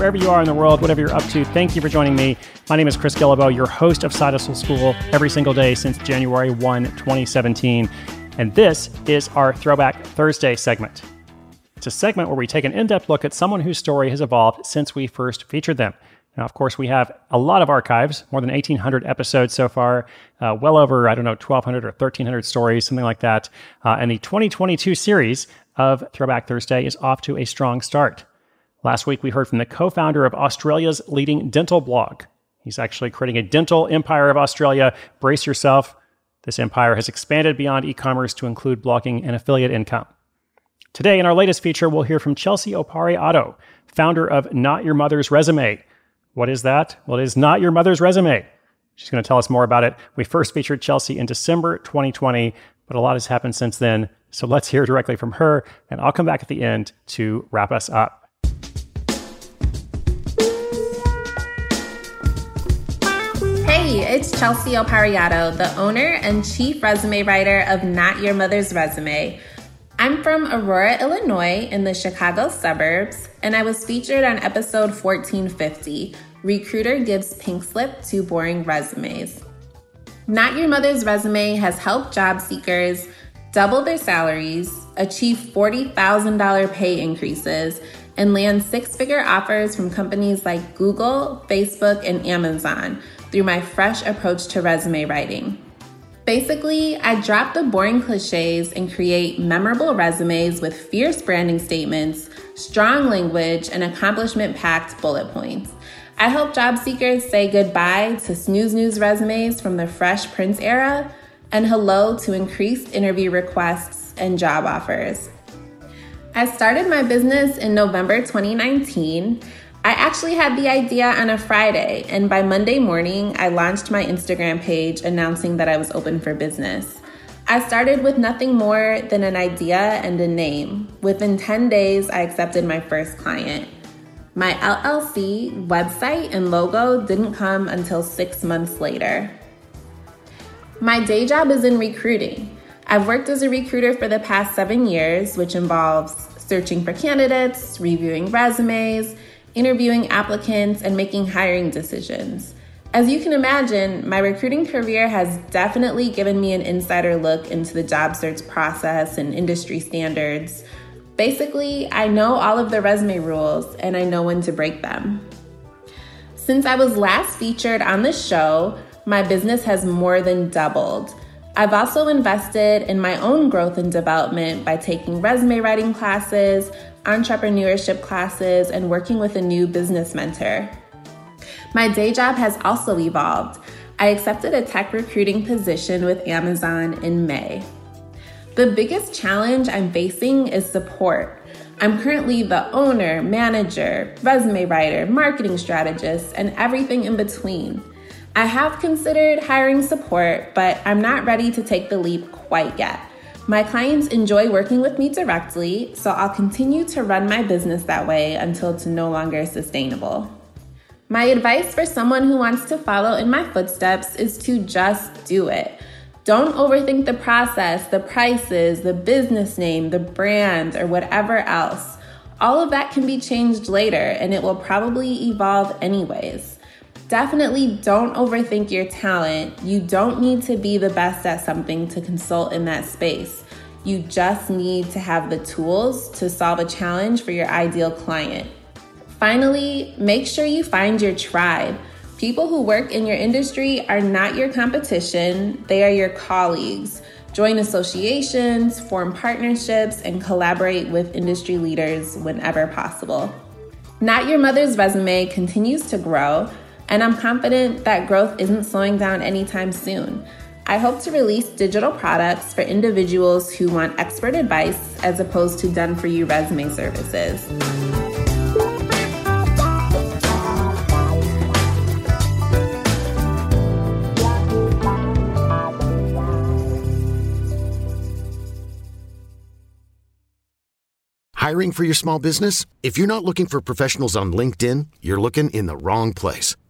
Wherever you are in the world, whatever you're up to, thank you for joining me. My name is Chris Guillebeau, your host of Side Hustle School every single day since January 1, 2017. And this is our Throwback Thursday segment. It's a segment where we take an in depth look at someone whose story has evolved since we first featured them. Now, of course, we have a lot of archives, more than 1,800 episodes so far, uh, well over, I don't know, 1,200 or 1,300 stories, something like that. Uh, and the 2022 series of Throwback Thursday is off to a strong start. Last week, we heard from the co founder of Australia's leading dental blog. He's actually creating a dental empire of Australia. Brace yourself. This empire has expanded beyond e commerce to include blogging and affiliate income. Today, in our latest feature, we'll hear from Chelsea Opare-Addo, founder of Not Your Mother's Resume. What is that? Well, it is Not Your Mother's Resume. She's going to tell us more about it. We first featured Chelsea in December 2020, but a lot has happened since then. So let's hear directly from her, and I'll come back at the end to wrap us up. Hey, it's Chelsea Opare-Addo, the owner and chief resume writer of Not Your Mother's Resume. I'm from Aurora, Illinois, in the Chicago suburbs, and I was featured on episode 1450 Recruiter Gives Pink Slip to Boring Resumes. Not Your Mother's Resume has helped job seekers double their salaries, achieve $40,000 pay increases, and land six figure offers from companies like Google, Facebook, and Amazon through my fresh approach to resume writing. Basically, I drop the boring cliches and create memorable resumes with fierce branding statements, strong language, and accomplishment packed bullet points. I help job seekers say goodbye to snooze news resumes from the Fresh Prince era and hello to increased interview requests and job offers. I started my business in November 2019. I actually had the idea on a Friday, and by Monday morning, I launched my Instagram page announcing that I was open for business. I started with nothing more than an idea and a name. Within 10 days, I accepted my first client. My LLC, website, and logo didn't come until six months later. My day job is in recruiting. I've worked as a recruiter for the past seven years, which involves searching for candidates, reviewing resumes, interviewing applicants, and making hiring decisions. As you can imagine, my recruiting career has definitely given me an insider look into the job search process and industry standards. Basically, I know all of the resume rules and I know when to break them. Since I was last featured on the show, my business has more than doubled. I've also invested in my own growth and development by taking resume writing classes, entrepreneurship classes, and working with a new business mentor. My day job has also evolved. I accepted a tech recruiting position with Amazon in May. The biggest challenge I'm facing is support. I'm currently the owner, manager, resume writer, marketing strategist, and everything in between. I have considered hiring support, but I'm not ready to take the leap quite yet. My clients enjoy working with me directly, so I'll continue to run my business that way until it's no longer sustainable. My advice for someone who wants to follow in my footsteps is to just do it. Don't overthink the process, the prices, the business name, the brand, or whatever else. All of that can be changed later and it will probably evolve anyways. Definitely don't overthink your talent. You don't need to be the best at something to consult in that space. You just need to have the tools to solve a challenge for your ideal client. Finally, make sure you find your tribe. People who work in your industry are not your competition, they are your colleagues. Join associations, form partnerships, and collaborate with industry leaders whenever possible. Not Your Mother's Resume continues to grow and I'm confident that growth isn't slowing down anytime soon. I hope to release digital products for individuals who want expert advice as opposed to done for you resume services. Hiring for your small business? If you're not looking for professionals on LinkedIn, you're looking in the wrong place.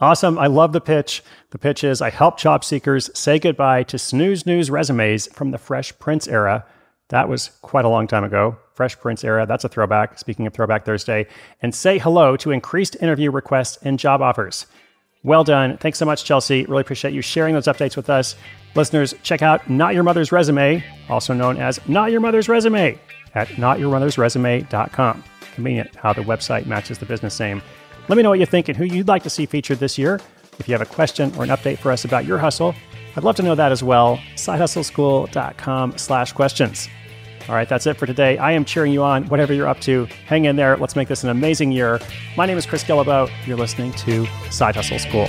Awesome. I love the pitch. The pitch is I help job seekers say goodbye to snooze news resumes from the Fresh Prince era. That was quite a long time ago. Fresh Prince era, that's a throwback. Speaking of Throwback Thursday, and say hello to increased interview requests and job offers. Well done. Thanks so much, Chelsea. Really appreciate you sharing those updates with us. Listeners, check out Not Your Mother's Resume, also known as Not Your Mother's Resume, at notyourmothersresume.com. Convenient how the website matches the business name. Let me know what you think and who you'd like to see featured this year. If you have a question or an update for us about your hustle, I'd love to know that as well. SideHustleSchool.com slash questions. All right, that's it for today. I am cheering you on, whatever you're up to. Hang in there. Let's make this an amazing year. My name is Chris Guillebeau. You're listening to Side Hustle School.